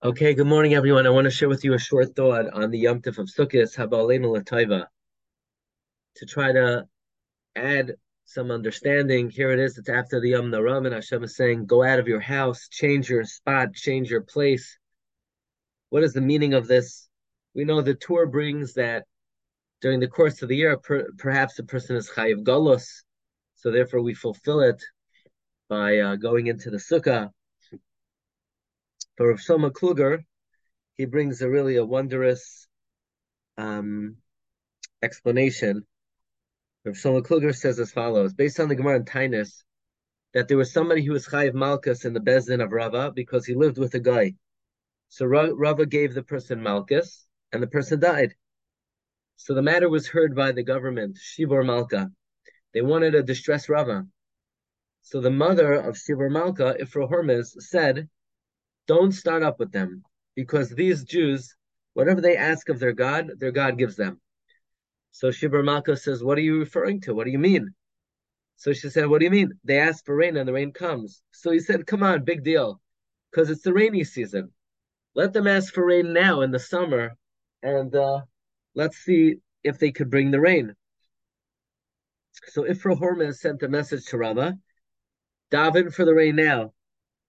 Okay, good morning, everyone. I want to share with you a short thought on the Yom Tov of Sukkot, Habalenu Lataiva, to try to add some understanding. Here it is. It's after the Yom Naram, and Hashem is saying, "Go out of your house, change your spot, change your place." What is the meaning of this? We know the Torah brings that during the course of the year, per, perhaps the person is chayiv galus, so therefore we fulfill it by uh, going into the sukkah. But Rav Shlomo Kluger, he brings a really a wondrous um, explanation. Rav Shlomo Kluger says as follows: based on the Gemara in Taanis, that there was somebody who was chayiv malchus in the beis din of Rava because he lived with a guy. So Rava gave the person malchus, and the person died. So the matter was heard by the government, Shibor Malka. They wanted to distress Rava. So the mother of Shibor Malka, Ifra Hormuz, said, don't start up with them because these Jews, whatever they ask of their God, their God gives them. So Shibor Malka says, what are you referring to? What do you mean? So she said, what do you mean? They ask for rain and the rain comes. So he said, come on, big deal, because it's the rainy season. Let them ask for rain now in the summer, and uh, let's see if they could bring the rain. So Ifra Hormuz sent a message to Rava, daven for the rain now.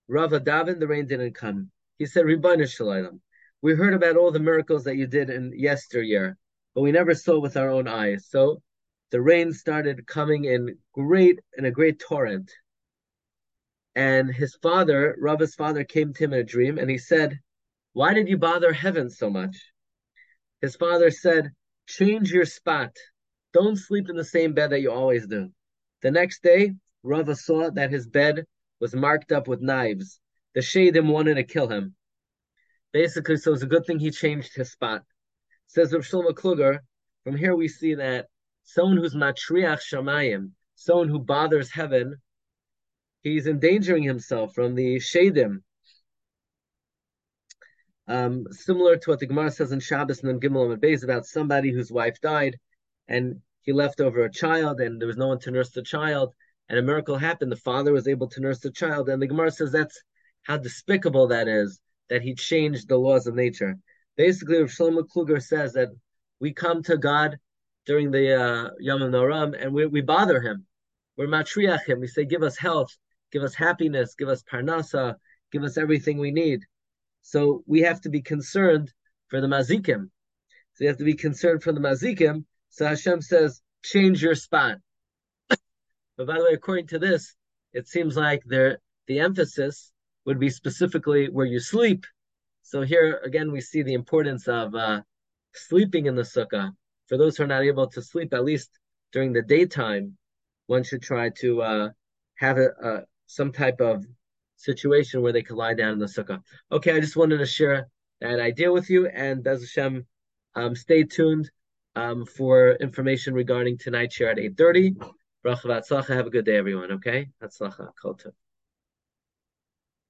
Rava daven, the rain didn't come. He said, Ribbana Shalom, we heard about all the miracles that you did in yesteryear, but we never saw with our own eyes. So the rain started coming in great in a great torrent. And his father, Rava's father, came to him in a dream and he said, Why did you bother heaven so much? His father said, Change your spot. Don't sleep in the same bed that you always do. The next day, Rava saw that his bed was marked up with knives. The Shadim wanted to kill him. Basically, so it's a good thing he changed his spot. Says Rav Shlomo Kluger, from here we see that someone who's matriach shamayim, someone who bothers heaven, he's endangering himself from the Shadim. Um, similar to what the Gemara says in Shabbos and then Gimel and Beis about somebody whose wife died and he left over a child and there was no one to nurse the child and a miracle happened. The father was able to nurse the child. And the Gemara says that's how despicable that is, that he changed the laws of nature. Basically, Rav Shlomo Kluger says that we come to God during the uh, Yom Noram and we, we bother him. We're matriach him. We say, give us health, give us happiness, give us parnasa, give us everything we need. So we have to be concerned for the mazikim. So you have to be concerned for the mazikim. So Hashem says, change your spot. But by the way, according to this, it seems like there the emphasis would be specifically where you sleep. So here again, we see the importance of uh, sleeping in the sukkah. For those who are not able to sleep, at least during the daytime, one should try to uh, have a, some type of situation where they could lie down in the sukkah. Okay, I just wanted to shiur that idea with you, and Bez Hashem, um, stay tuned um, for information regarding tonight's share at 8.30. Have a good day, everyone, okay? Hatzlacha, kol